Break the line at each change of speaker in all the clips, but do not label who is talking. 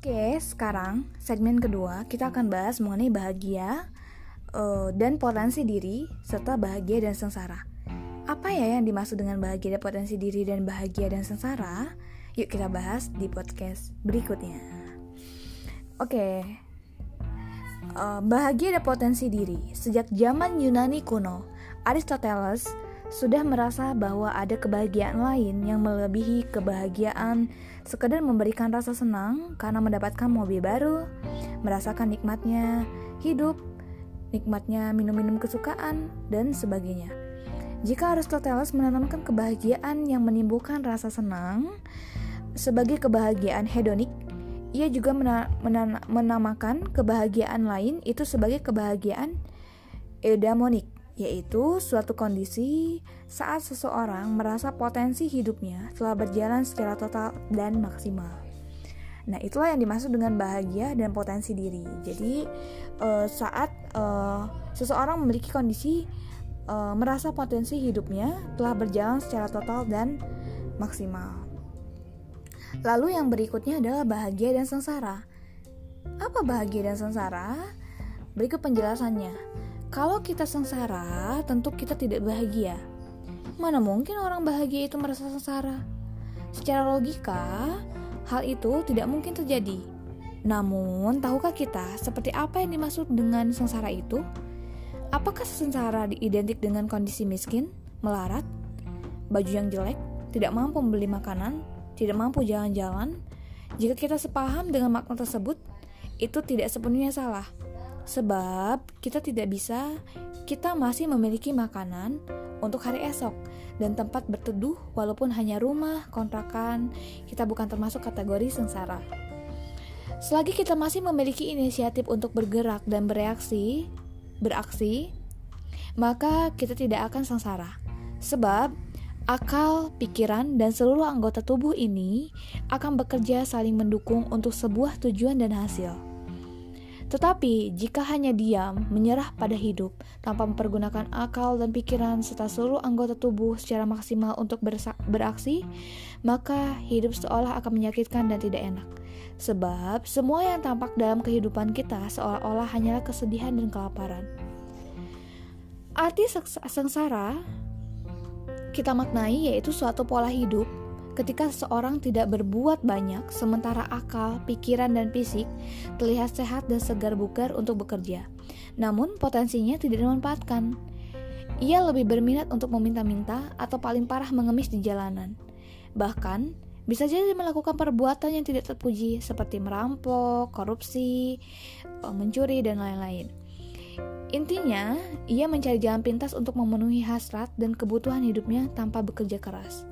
Oke, sekarang segmen kedua kita akan bahas mengenai bahagia uh, dan potensi diri serta bahagia dan sengsara. Apa ya yang dimaksud dengan bahagia dan potensi diri dan bahagia dan sengsara? Yuk kita bahas di podcast berikutnya. Oke, uh, bahagia dan potensi diri sejak zaman Yunani kuno, Aristoteles sudah merasa bahwa ada kebahagiaan lain yang melebihi kebahagiaan sekedar memberikan rasa senang karena mendapatkan mobil baru, merasakan nikmatnya hidup, nikmatnya minum-minum kesukaan, dan sebagainya. Jika Aristoteles menanamkan kebahagiaan yang menimbulkan rasa senang sebagai kebahagiaan hedonik, ia juga menamakan kebahagiaan lain itu sebagai kebahagiaan eudaimonik yaitu suatu kondisi saat seseorang merasa potensi hidupnya telah berjalan secara total dan maksimal. Nah, itulah yang dimaksud dengan bahagia dan potensi diri. Jadi, uh, saat uh, seseorang memiliki kondisi uh, merasa potensi hidupnya telah berjalan secara total dan maksimal. Lalu yang berikutnya adalah bahagia dan sengsara. Apa bahagia dan sengsara? Berikut penjelasannya. Kalau kita sengsara, tentu kita tidak bahagia. Mana mungkin orang bahagia itu merasa sengsara? Secara logika, hal itu tidak mungkin terjadi. Namun, tahukah kita seperti apa yang dimaksud dengan sengsara itu? Apakah sengsara diidentik dengan kondisi miskin, melarat, baju yang jelek, tidak mampu membeli makanan, tidak mampu jalan-jalan? Jika kita sepaham dengan makna tersebut, itu tidak sepenuhnya salah. Sebab kita tidak bisa, kita masih memiliki makanan untuk hari esok dan tempat berteduh walaupun hanya rumah, kontrakan, kita bukan termasuk kategori sengsara. Selagi kita masih memiliki inisiatif untuk bergerak dan bereaksi, beraksi, maka kita tidak akan sengsara. Sebab akal, pikiran, dan seluruh anggota tubuh ini akan bekerja saling mendukung untuk sebuah tujuan dan hasil. Tetapi jika hanya diam, menyerah pada hidup, tanpa mempergunakan akal dan pikiran serta seluruh anggota tubuh secara maksimal untuk beraksi, maka hidup seolah akan menyakitkan dan tidak enak. Sebab semua yang tampak dalam kehidupan kita seolah-olah hanyalah kesedihan dan kelaparan. Arti sengsara kita maknai yaitu suatu pola hidup Ketika seseorang tidak berbuat banyak, sementara akal, pikiran, dan fisik terlihat sehat dan segar bugar untuk bekerja, namun potensinya tidak dimanfaatkan. Ia lebih berminat untuk meminta-minta atau paling parah mengemis di jalanan. Bahkan, bisa jadi melakukan perbuatan yang tidak terpuji seperti merampok, korupsi, eh, mencuri, dan lain-lain. Intinya, ia mencari jalan pintas untuk memenuhi hasrat dan kebutuhan hidupnya tanpa bekerja keras.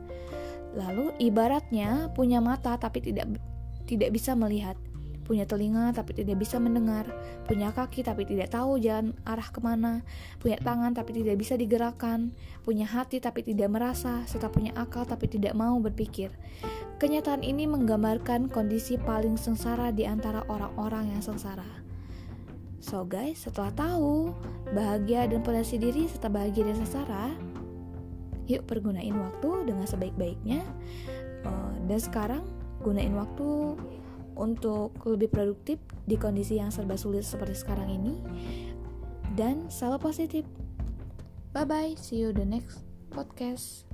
Lalu ibaratnya punya mata tapi tidak tidak bisa melihat, punya telinga tapi tidak bisa mendengar, punya kaki tapi tidak tahu jalan arah ke mana, punya tangan tapi tidak bisa digerakkan, punya hati tapi tidak merasa, serta punya akal tapi tidak mau berpikir. Kenyataan ini menggambarkan kondisi paling sengsara di antara orang-orang yang sengsara. So guys, setelah tahu bahagia dan potensi diri serta bahagia dan sengsara, yuk pergunain waktu dengan sebaik-baiknya. Uh, dan sekarang gunain waktu untuk lebih produktif di kondisi yang serba sulit seperti sekarang ini. Dan selalu positif. Bye bye see you the next podcast